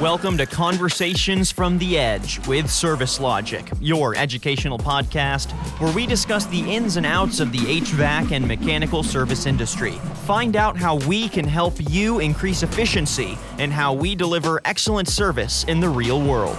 Welcome to Conversations from the Edge with Service Logic, your educational podcast where we discuss the ins and outs of the HVAC and mechanical service industry. Find out how we can help you increase efficiency and how we deliver excellent service in the real world.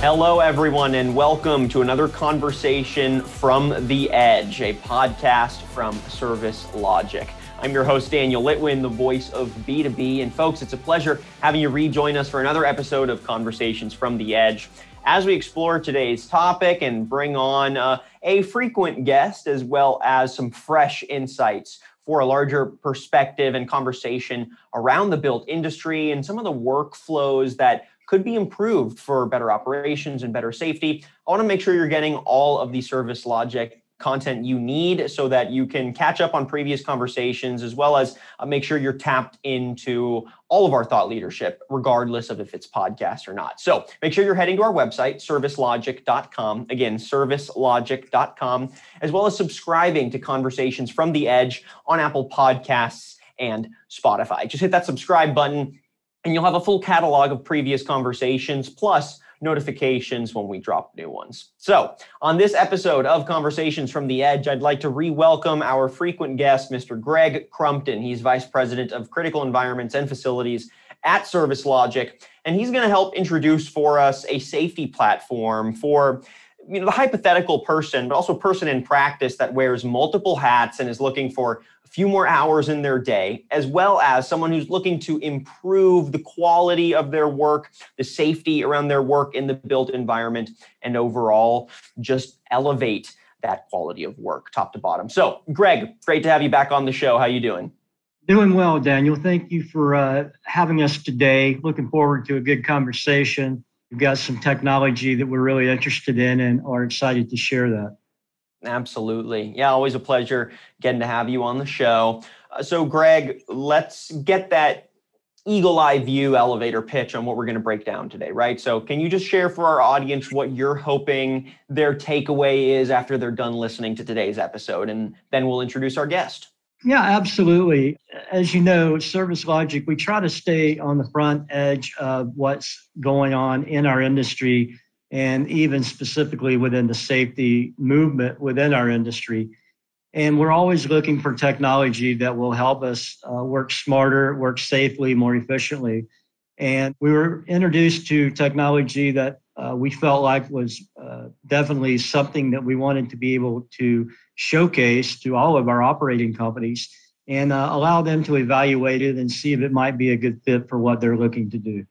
Hello, everyone, and welcome to another conversation from the Edge, a podcast from Service Logic. I'm your host, Daniel Litwin, the voice of B2B. And folks, it's a pleasure having you rejoin us for another episode of Conversations from the Edge. As we explore today's topic and bring on uh, a frequent guest as well as some fresh insights for a larger perspective and conversation around the built industry and some of the workflows that could be improved for better operations and better safety. I want to make sure you're getting all of the service logic content you need so that you can catch up on previous conversations as well as uh, make sure you're tapped into all of our thought leadership regardless of if it's podcast or not. So make sure you're heading to our website servicelogic.com again servicelogic.com as well as subscribing to conversations from the edge on apple podcasts and spotify. Just hit that subscribe button and you'll have a full catalog of previous conversations plus notifications when we drop new ones. So, on this episode of Conversations from the Edge, I'd like to re welcome our frequent guest, Mr. Greg Crumpton. He's Vice President of Critical Environments and Facilities at Service Logic, and he's going to help introduce for us a safety platform for you know the hypothetical person but also person in practice that wears multiple hats and is looking for a few more hours in their day as well as someone who's looking to improve the quality of their work the safety around their work in the built environment and overall just elevate that quality of work top to bottom so greg great to have you back on the show how you doing Doing well, Daniel. Thank you for uh, having us today. Looking forward to a good conversation. We've got some technology that we're really interested in and are excited to share that. Absolutely. Yeah, always a pleasure getting to have you on the show. Uh, so, Greg, let's get that eagle eye view elevator pitch on what we're going to break down today, right? So, can you just share for our audience what you're hoping their takeaway is after they're done listening to today's episode? And then we'll introduce our guest. Yeah, absolutely. As you know, Service Logic, we try to stay on the front edge of what's going on in our industry and even specifically within the safety movement within our industry. And we're always looking for technology that will help us uh, work smarter, work safely, more efficiently. And we were introduced to technology that uh, we felt like was uh, definitely something that we wanted to be able to showcase to all of our operating companies and uh, allow them to evaluate it and see if it might be a good fit for what they're looking to do.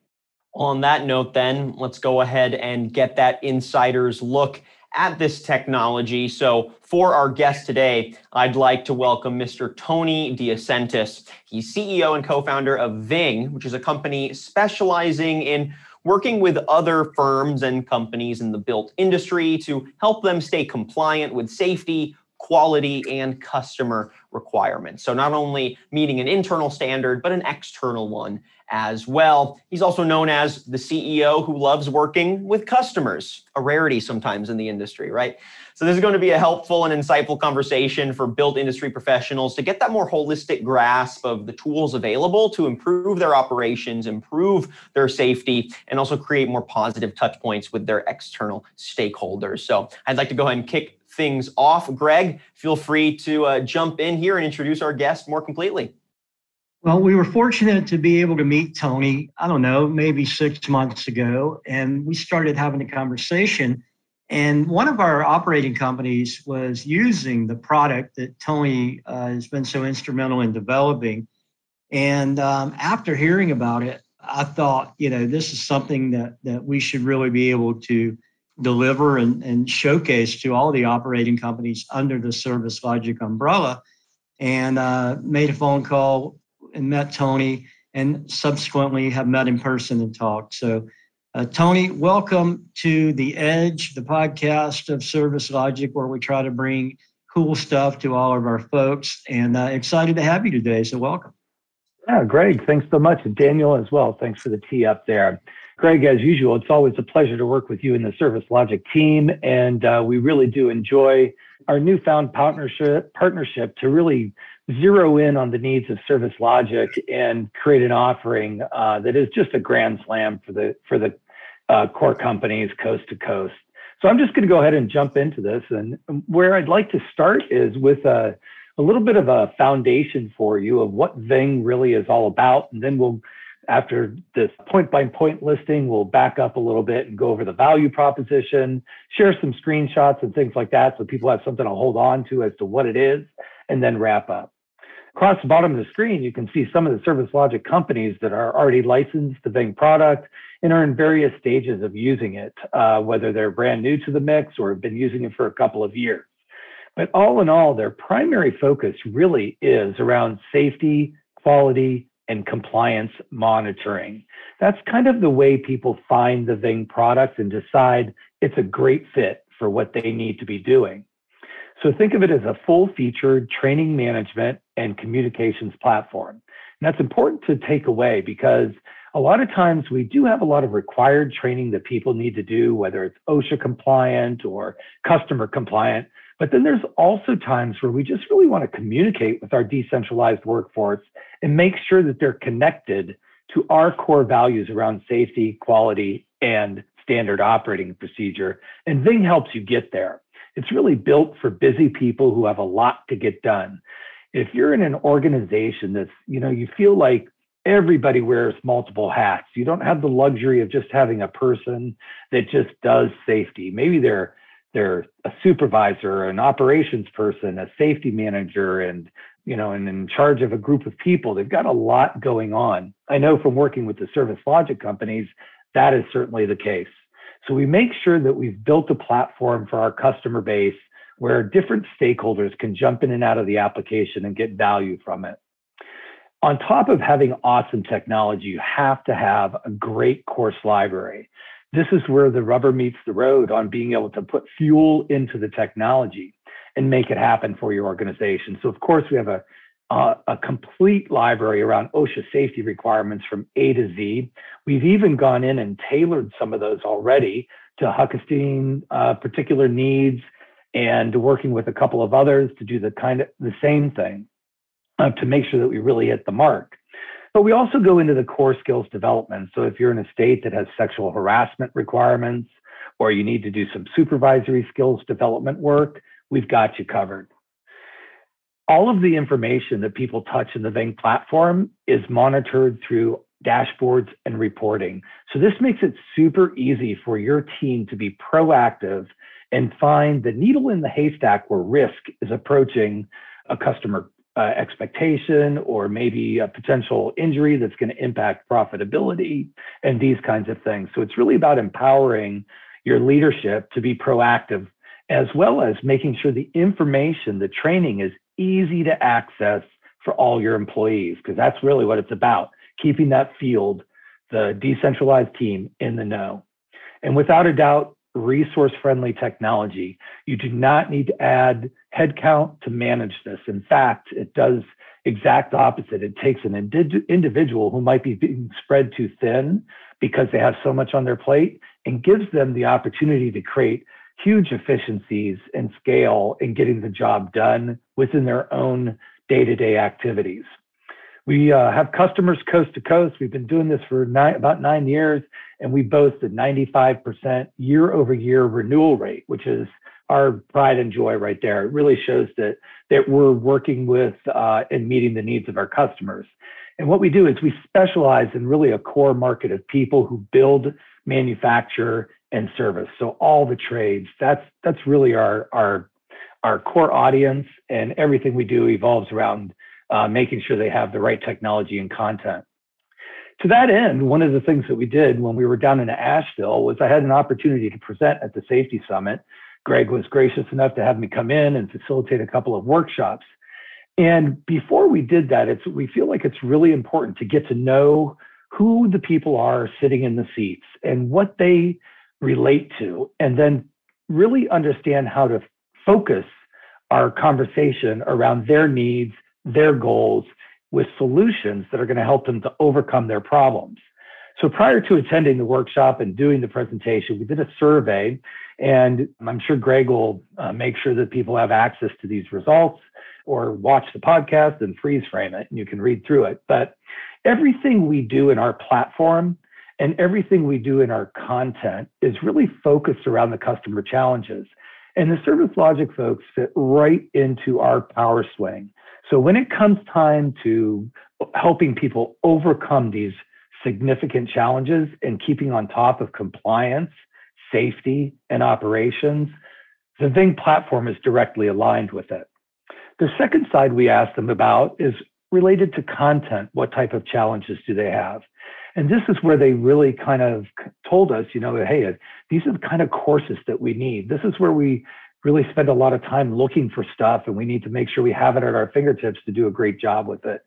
On that note, then, let's go ahead and get that insider's look at this technology. So, for our guest today, I'd like to welcome Mr. Tony DeAscentis. He's CEO and co founder of Ving, which is a company specializing in working with other firms and companies in the built industry to help them stay compliant with safety, quality, and customer requirements. So, not only meeting an internal standard, but an external one as well. He's also known as the CEO who loves working with customers, a rarity sometimes in the industry, right? So, this is going to be a helpful and insightful conversation for built industry professionals to get that more holistic grasp of the tools available to improve their operations, improve their safety, and also create more positive touch points with their external stakeholders. So, I'd like to go ahead and kick things off. Greg, feel free to uh, jump in here and introduce our guest more completely. Well, we were fortunate to be able to meet Tony, I don't know, maybe six months ago, and we started having a conversation. And one of our operating companies was using the product that Tony uh, has been so instrumental in developing. And um, after hearing about it, I thought, you know, this is something that, that we should really be able to deliver and, and showcase to all the operating companies under the Service Logic umbrella. And uh, made a phone call and met Tony, and subsequently have met in person and talked. So, uh, Tony, welcome to the Edge, the podcast of Service Logic, where we try to bring cool stuff to all of our folks. And uh, excited to have you today. So, welcome. Yeah, Greg, thanks so much. Daniel as well. Thanks for the tee up there. Greg, as usual, it's always a pleasure to work with you and the Service Logic team. And uh, we really do enjoy our newfound partnership, partnership to really zero in on the needs of Service Logic and create an offering uh, that is just a grand slam for the for the uh, core companies coast to coast. So I'm just going to go ahead and jump into this. And where I'd like to start is with a, a little bit of a foundation for you of what Ving really is all about. And then we'll, after this point by point listing, we'll back up a little bit and go over the value proposition, share some screenshots and things like that so people have something to hold on to as to what it is, and then wrap up. Across the bottom of the screen, you can see some of the service logic companies that are already licensed the Ving product and are in various stages of using it, uh, whether they're brand new to the mix or have been using it for a couple of years. But all in all, their primary focus really is around safety, quality, and compliance monitoring. That's kind of the way people find the Ving product and decide it's a great fit for what they need to be doing. So think of it as a full featured training management and communications platform. And that's important to take away because a lot of times we do have a lot of required training that people need to do, whether it's OSHA compliant or customer compliant. But then there's also times where we just really want to communicate with our decentralized workforce and make sure that they're connected to our core values around safety, quality, and standard operating procedure. And Ving helps you get there. It's really built for busy people who have a lot to get done. If you're in an organization that's, you know, you feel like everybody wears multiple hats. You don't have the luxury of just having a person that just does safety. Maybe they're they're a supervisor, an operations person, a safety manager, and you know, and in charge of a group of people. They've got a lot going on. I know from working with the service logic companies, that is certainly the case. So we make sure that we've built a platform for our customer base where different stakeholders can jump in and out of the application and get value from it. On top of having awesome technology, you have to have a great course library. This is where the rubber meets the road on being able to put fuel into the technology and make it happen for your organization. So, of course, we have a a complete library around OSHA safety requirements from A to Z. We've even gone in and tailored some of those already to Huckestein uh, particular needs and working with a couple of others to do the kind of the same thing uh, to make sure that we really hit the mark. But we also go into the core skills development. So if you're in a state that has sexual harassment requirements or you need to do some supervisory skills development work, we've got you covered all of the information that people touch in the Ving platform is monitored through dashboards and reporting. So this makes it super easy for your team to be proactive and find the needle in the haystack where risk is approaching a customer uh, expectation or maybe a potential injury that's going to impact profitability and these kinds of things. So it's really about empowering your leadership to be proactive as well as making sure the information, the training is easy to access for all your employees, because that's really what it's about keeping that field, the decentralized team in the know. And without a doubt, resource friendly technology. You do not need to add headcount to manage this. In fact, it does exact opposite. It takes an individual who might be being spread too thin because they have so much on their plate and gives them the opportunity to create huge efficiencies and scale in getting the job done within their own day-to-day activities. We uh, have customers coast to coast. We've been doing this for nine, about nine years, and we boast a 95% year-over-year renewal rate, which is our pride and joy right there. It really shows that that we're working with uh, and meeting the needs of our customers. And what we do is we specialize in really a core market of people who build, manufacture, and service. So all the trades. That's that's really our our our core audience, and everything we do evolves around uh, making sure they have the right technology and content. To that end, one of the things that we did when we were down in Asheville was I had an opportunity to present at the Safety Summit. Greg was gracious enough to have me come in and facilitate a couple of workshops. And before we did that, it's we feel like it's really important to get to know who the people are sitting in the seats and what they relate to, and then really understand how to focus our conversation around their needs, their goals, with solutions that are going to help them to overcome their problems. So prior to attending the workshop and doing the presentation, we did a survey, and I'm sure Greg will uh, make sure that people have access to these results. or watch the podcast and freeze frame it and you can read through it. But everything we do in our platform and everything we do in our content is really focused around the customer challenges. And the service logic folks fit right into our power swing. So when it comes time to helping people overcome these significant challenges and keeping on top of compliance, safety, and operations, the Ving platform is directly aligned with it. The second side we asked them about is related to content. What type of challenges do they have? And this is where they really kind of told us, you know, hey, these are the kind of courses that we need. This is where we really spend a lot of time looking for stuff and we need to make sure we have it at our fingertips to do a great job with it.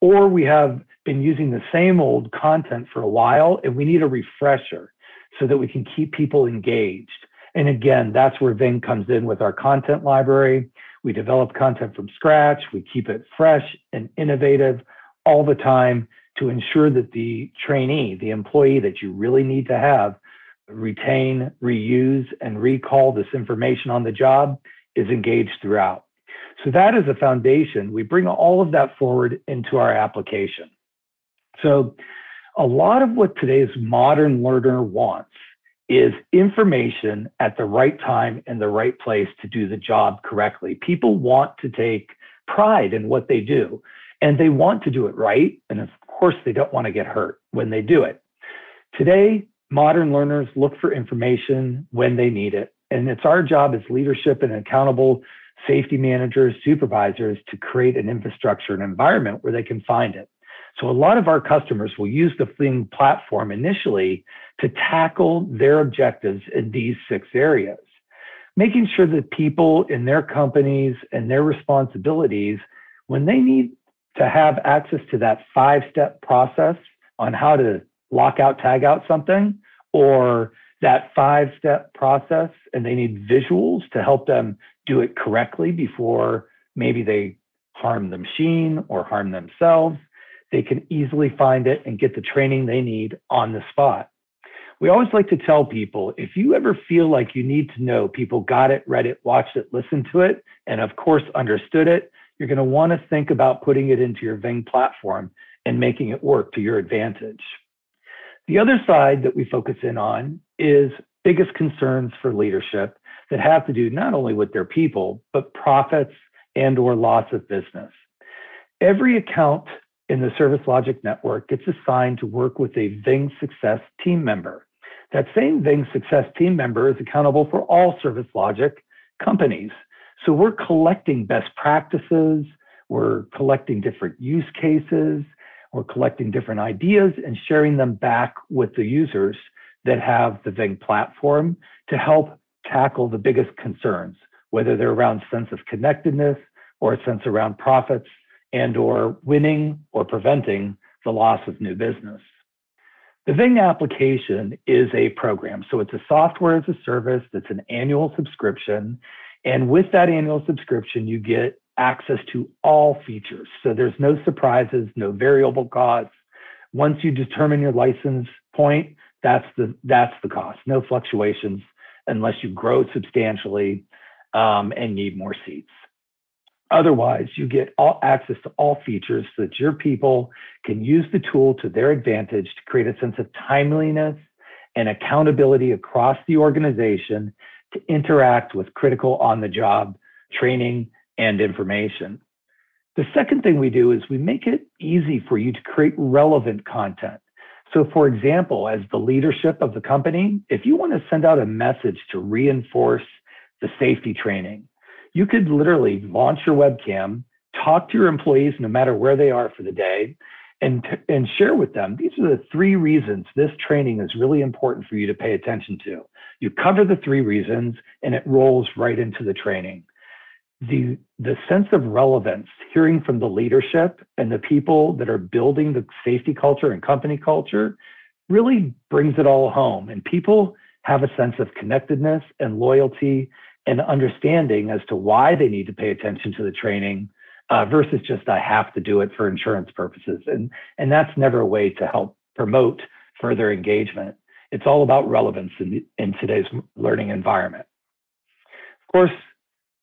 Or we have been using the same old content for a while and we need a refresher so that we can keep people engaged. And again, that's where Ving comes in with our content library. We develop content from scratch, we keep it fresh and innovative all the time to ensure that the trainee, the employee that you really need to have, retain, reuse, and recall this information on the job is engaged throughout. So that is a foundation. We bring all of that forward into our application. So a lot of what today's modern learner wants is information at the right time and the right place to do the job correctly. People want to take pride in what they do and they want to do it right. And of course, they don't want to get hurt when they do it. Today, modern learners look for information when they need it. And it's our job as leadership and accountable safety managers, supervisors to create an infrastructure, and environment where they can find it. So a lot of our customers will use the Ving platform initially to tackle their objectives in these six areas, making sure that people in their companies and their responsibilities, when they need to have access to that five step process on how to lock out, tag out something, or that five step process, and they need visuals to help them do it correctly before maybe they harm the machine or harm themselves. They can easily find it and get the training they need on the spot. We always like to tell people if you ever feel like you need to know people got it, read it, watched it, listened to it, and of course understood it, you're going to want to think about putting it into your Ving platform and making it work to your advantage. The other side that we focus in on is biggest concerns for leadership that have to do not only with their people, but profits and or loss of business. Every account in the Service Logic network gets assigned to work with a Ving Success team member. That same Ving Success team member is accountable for all Service Logic companies. So we're collecting best practices, we're collecting different use cases, we're collecting different ideas and sharing them back with the users that have the Ving platform to help tackle the biggest concerns, whether they're around sense of connectedness or a sense around profits and or winning or preventing the loss of new business. The Ving application is a program. So it's a software as a service that's an annual subscription. And with that annual subscription, you get access to all features. So there's no surprises, no variable costs. Once you determine your license point, that's the that's the cost. No fluctuations unless you grow substantially um, and need more seats. Otherwise, you get all access to all features so that your people can use the tool to their advantage to create a sense of timeliness and accountability across the organization to interact with critical on the job training and information. The second thing we do is we make it easy for you to create relevant content. So, for example, as the leadership of the company, if you want to send out a message to reinforce the safety training, you could literally launch your webcam, talk to your employees no matter where they are for the day, and, and share with them these are the three reasons this training is really important for you to pay attention to. You cover the three reasons, and it rolls right into the training the the sense of relevance hearing from the leadership and the people that are building the safety culture and company culture really brings it all home. And people have a sense of connectedness and loyalty and understanding as to why they need to pay attention to the training uh, versus just i have to do it for insurance purposes. And and that's never a way to help promote further engagement. It's all about relevance in, in today's learning environment. Of course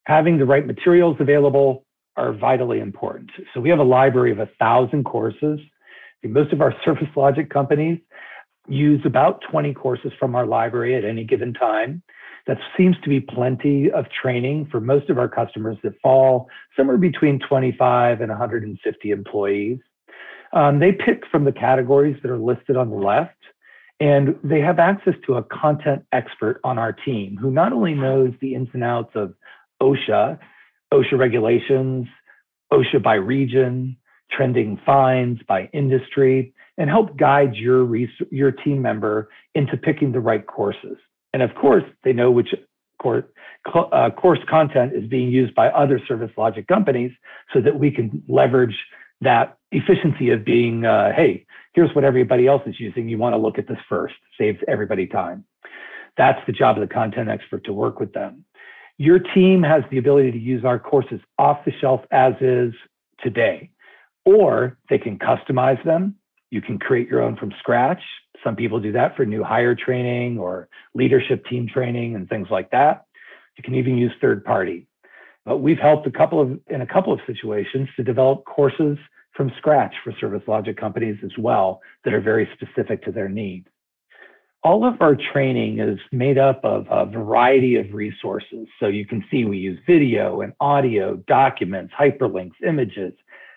having the right materials available, are vitally important. So we have a library of a thousand courses. Most of our service logic companies use about 20 courses from our library at any given time. That seems to be plenty of training for most of our customers that fall somewhere between 25 and 150 employees. Um, they pick from the categories that are listed on the left, and they have access to a content expert on our team who not only knows the ins and outs of OSHA, OSHA regulations, OSHA by region, trending fines by industry, and help guide your, your team member into picking the right courses. And of course, they know which course, uh, course content is being used by other service logic companies so that we can leverage that efficiency of being, uh, hey, here's what everybody else is using. You want to look at this first, saves everybody time. That's the job of the content expert to work with them. Your team has the ability to use our courses off the shelf as is today, or they can customize them. You can create your own from scratch. Some people do that for new hire training or leadership team training and things like that. You can even use third party. But we've helped a couple of in a couple of situations to develop courses from scratch for service logic companies as well that are very specific to their needs. All of our training is made up of a variety of resources. So you can see we use video and audio, documents, hyperlinks, images,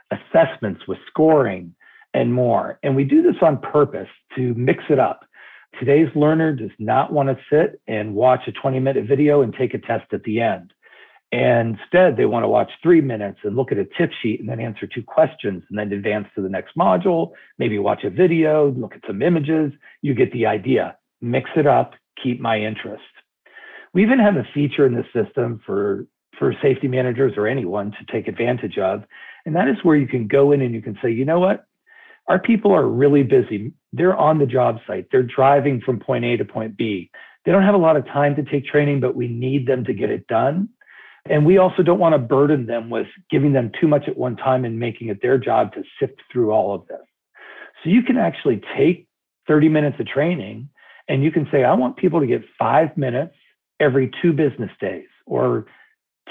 assessments with scoring, and more. And we do this on purpose to mix it up. Today's learner does not want to sit and watch a 20 minute video and take a test at the end. And instead, they want to watch three minutes and look at a tip sheet and then answer two questions and then advance to the next module, maybe watch a video, look at some images. You get the idea. Mix it up, keep my interest. We even have a feature in the system for, for safety managers or anyone to take advantage of. And that is where you can go in and you can say, you know what? our people are really busy. They're on the job site. They're driving from point A to point B. They don't have a lot of time to take training, but we need them to get it done. And we also don't want to burden them with giving them too much at one time and making it their job to sift through all of this. So you can actually take 30 minutes of training and you can say, I want people to get five minutes every two business days or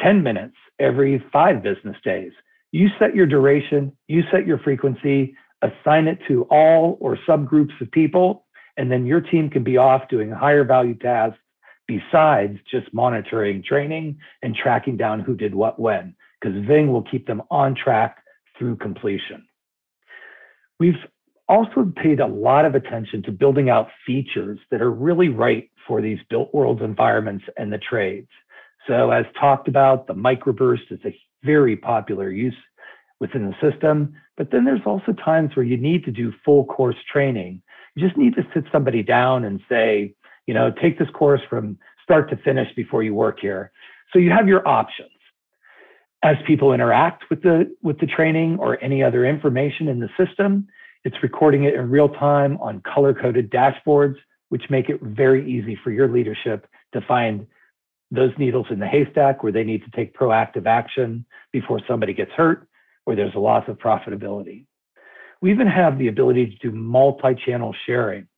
10 minutes every five business days. You set your duration, you set your frequency, assign it to all or subgroups of people, and then your team can be off doing higher value tasks besides just monitoring training and tracking down who did what when, because Ving will keep them on track through completion. We've also paid a lot of attention to building out features that are really right for these built worlds environments and the trades. So as talked about, the microburst is a very popular use within the system. But then there's also times where you need to do full course training. You just need to sit somebody down and say, you know, take this course from start to finish before you work here. So you have your options. As people interact with the with the training or any other information in the system, it's recording it in real time on color-coded dashboards, which make it very easy for your leadership to find those needles in the haystack where they need to take proactive action before somebody gets hurt or there's a loss of profitability. We even have the ability to do multi-channel sharing.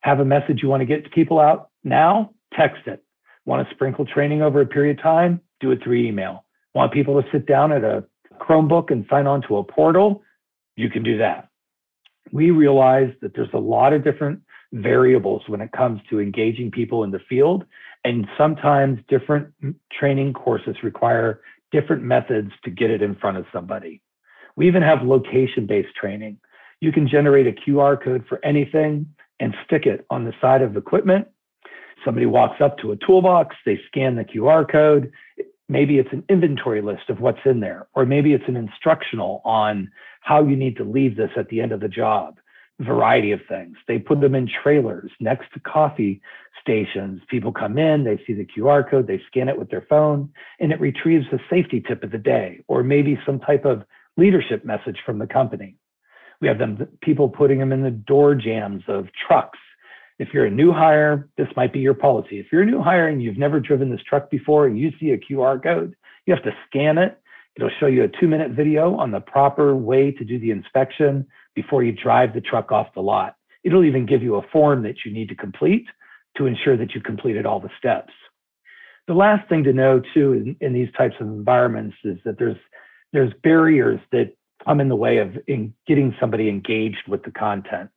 Have a message you want to get to people out now? Text it. Want to sprinkle training over a period of time? Do it through email. Want people to sit down at a Chromebook and sign on to a portal? You can do that. We realize that there's a lot of different variables when it comes to engaging people in the field. And sometimes different training courses require different methods to get it in front of somebody. We even have location based training. You can generate a QR code for anything and stick it on the side of equipment. Somebody walks up to a toolbox, they scan the QR code. Maybe it's an inventory list of what's in there, or maybe it's an instructional on how you need to leave this at the end of the job. Variety of things. They put them in trailers next to coffee stations. People come in, they see the QR code, they scan it with their phone, and it retrieves the safety tip of the day, or maybe some type of leadership message from the company. We have them people putting them in the door jams of trucks. If you're a new hire, this might be your policy. If you're a new hire and you've never driven this truck before and you see a QR code, you have to scan it. It'll show you a two minute video on the proper way to do the inspection before you drive the truck off the lot. It'll even give you a form that you need to complete to ensure that you completed all the steps. The last thing to know too in, in these types of environments is that there's there's barriers that come in the way of in getting somebody engaged with the content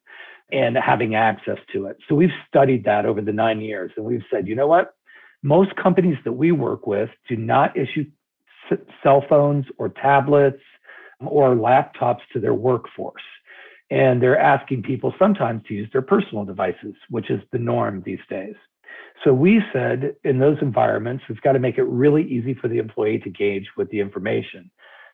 and having access to it. So we've studied that over the nine years and we've said, you know what? Most companies that we work with do not issue cell phones or tablets or laptops to their workforce. And they're asking people sometimes to use their personal devices, which is the norm these days. So we said in those environments, we've got to make it really easy for the employee to engage with the information.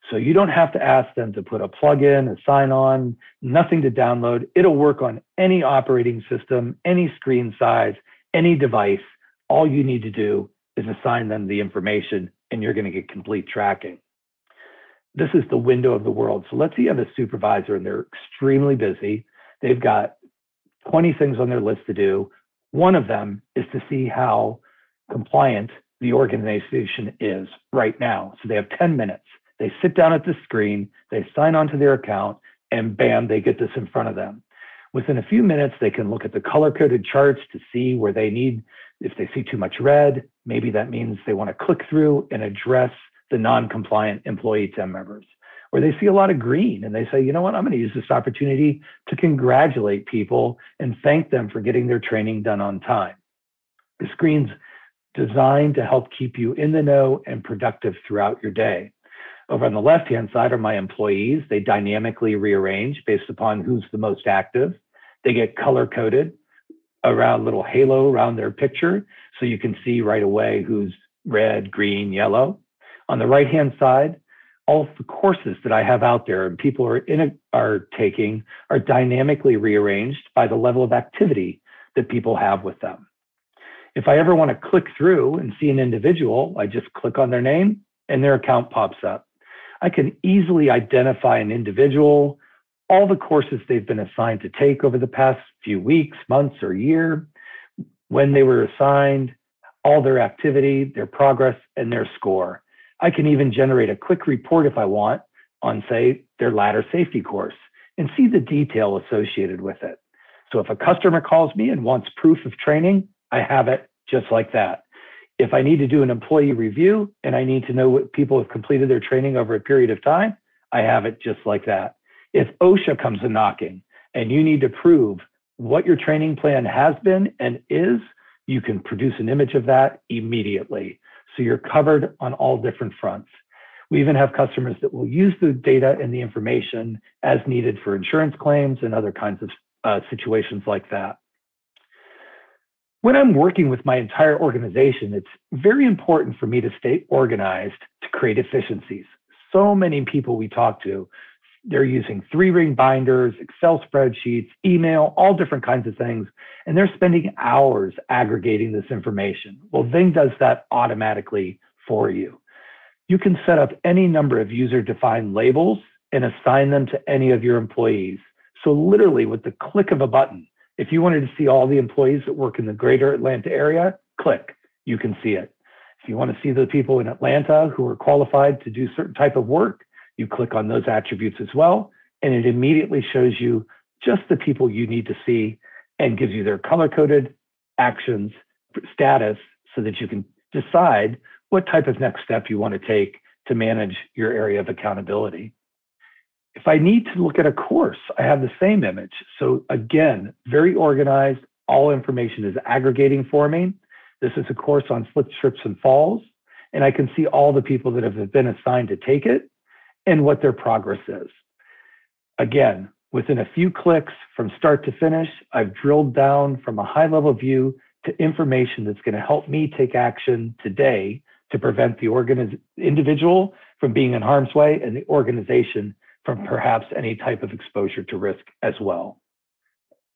So you don't have to ask them to put a plug-in, a sign-on, nothing to download. It'll work on any operating system, any screen size, any device. All you need to do is assign them the information and you're going to get complete tracking. This is the window of the world. So let's say you have a supervisor and they're extremely busy. They've got 20 things on their list to do. One of them is to see how compliant the organization is right now. So they have 10 minutes. They sit down at the screen, they sign on to their account, and bam, they get this in front of them. Within a few minutes, they can look at the color coded charts to see where they need, if they see too much red, maybe that means they want to click through and address the non compliant employee team members. Or they see a lot of green and they say, you know what, I'm going to use this opportunity to congratulate people and thank them for getting their training done on time. The screen's designed to help keep you in the know and productive throughout your day. Over on the left hand side are my employees. They dynamically rearrange based upon who's the most active. They get color coded around little halo around their picture so you can see right away who's red, green, yellow. On the right hand side, all of the courses that I have out there and people are in are taking are dynamically rearranged by the level of activity that people have with them. If I ever want to click through and see an individual, I just click on their name and their account pops up. I can easily identify an individual, all the courses they've been assigned to take over the past few weeks, months, or year, when they were assigned, all their activity, their progress, and their score. I can even generate a quick report if I want on, say, their ladder safety course and see the detail associated with it. So if a customer calls me and wants proof of training, I have it just like that. If I need to do an employee review and I need to know what people have completed their training over a period of time, I have it just like that. If OSHA comes a knocking and you need to prove what your training plan has been and is, you can produce an image of that immediately. So you're covered on all different fronts. We even have customers that will use the data and the information as needed for insurance claims and other kinds of uh, situations like that when I'm working with my entire organization, it's very important for me to stay organized to create efficiencies. So many people we talk to, they're using three ring binders, Excel spreadsheets, email, all different kinds of things, and they're spending hours aggregating this information. Well, Ving does that automatically for you. You can set up any number of user defined labels and assign them to any of your employees. So, literally, with the click of a button, if you wanted to see all the employees that work in the greater Atlanta area, click, you can see it. If you want to see the people in Atlanta who are qualified to do certain type of work, you click on those attributes as well, and it immediately shows you just the people you need to see and gives you their color coded actions status so that you can decide what type of next step you want to take to manage your area of accountability. If I need to look at a course, I have the same image. So again, very organized. All information is aggregating for me. This is a course on slip, trips, and falls. And I can see all the people that have been assigned to take it and what their progress is. Again, within a few clicks from start to finish, I've drilled down from a high level view to information that's going to help me take action today to prevent the individual from being in harm's way and the organization from perhaps any type of exposure to risk as well.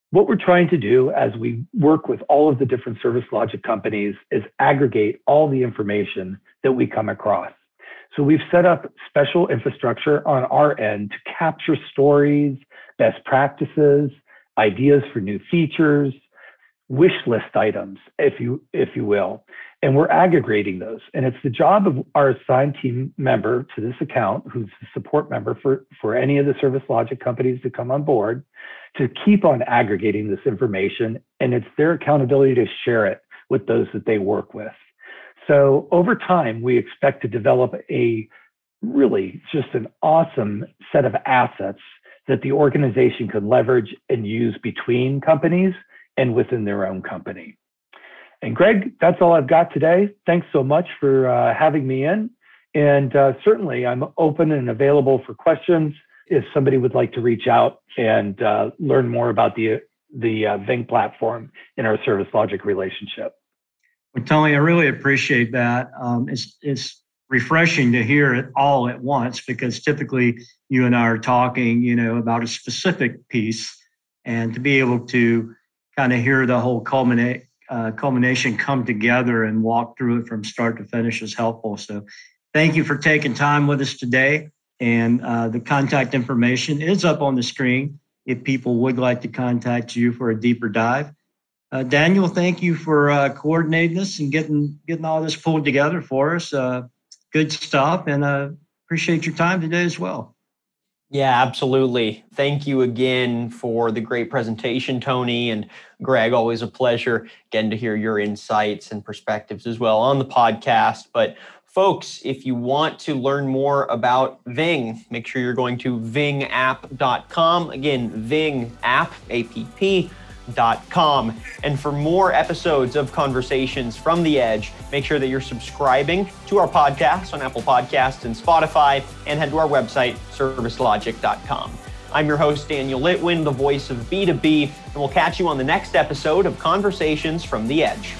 What we're trying to do as we work with all of the different service logic companies is aggregate all the information that we come across. So we've set up special infrastructure on our end to capture stories, best practices, ideas for new features, wish list items, if you if you will and we're aggregating those. And it's the job of our assigned team member to this account, who's the support member for, for any of the service logic companies to come on board, to keep on aggregating this information. And it's their accountability to share it with those that they work with. So over time, we expect to develop a really just an awesome set of assets that the organization could leverage and use between companies and within their own company. And Greg, that's all I've got today. Thanks so much for uh, having me in. And uh, certainly, I'm open and available for questions if somebody would like to reach out and uh, learn more about the the uh, Ving platform in our Service Logic relationship. Well, Tony, I really appreciate that. Um, it's it's refreshing to hear it all at once because typically you and I are talking, you know, about a specific piece, and to be able to kind of hear the whole culminate uh, culmination come together and walk through it from start to finish is helpful. So, thank you for taking time with us today. And uh, the contact information is up on the screen if people would like to contact you for a deeper dive. Uh, Daniel, thank you for uh, coordinating this and getting getting all this pulled together for us. Uh, good stuff, and uh, appreciate your time today as well. Yeah, absolutely. Thank you again for the great presentation, Tony and Greg. Always a pleasure again to hear your insights and perspectives as well on the podcast. But folks, if you want to learn more about Ving, make sure you're going to vingapp.com. Again, Ving app, A-P-P com. And for more episodes of Conversations from the Edge, make sure that you're subscribing to our podcast on Apple Podcasts and Spotify, and head to our website, servicelogic.com. I'm your host, Daniel Litwin, the voice of B2B, and we'll catch you on the next episode of Conversations from the Edge.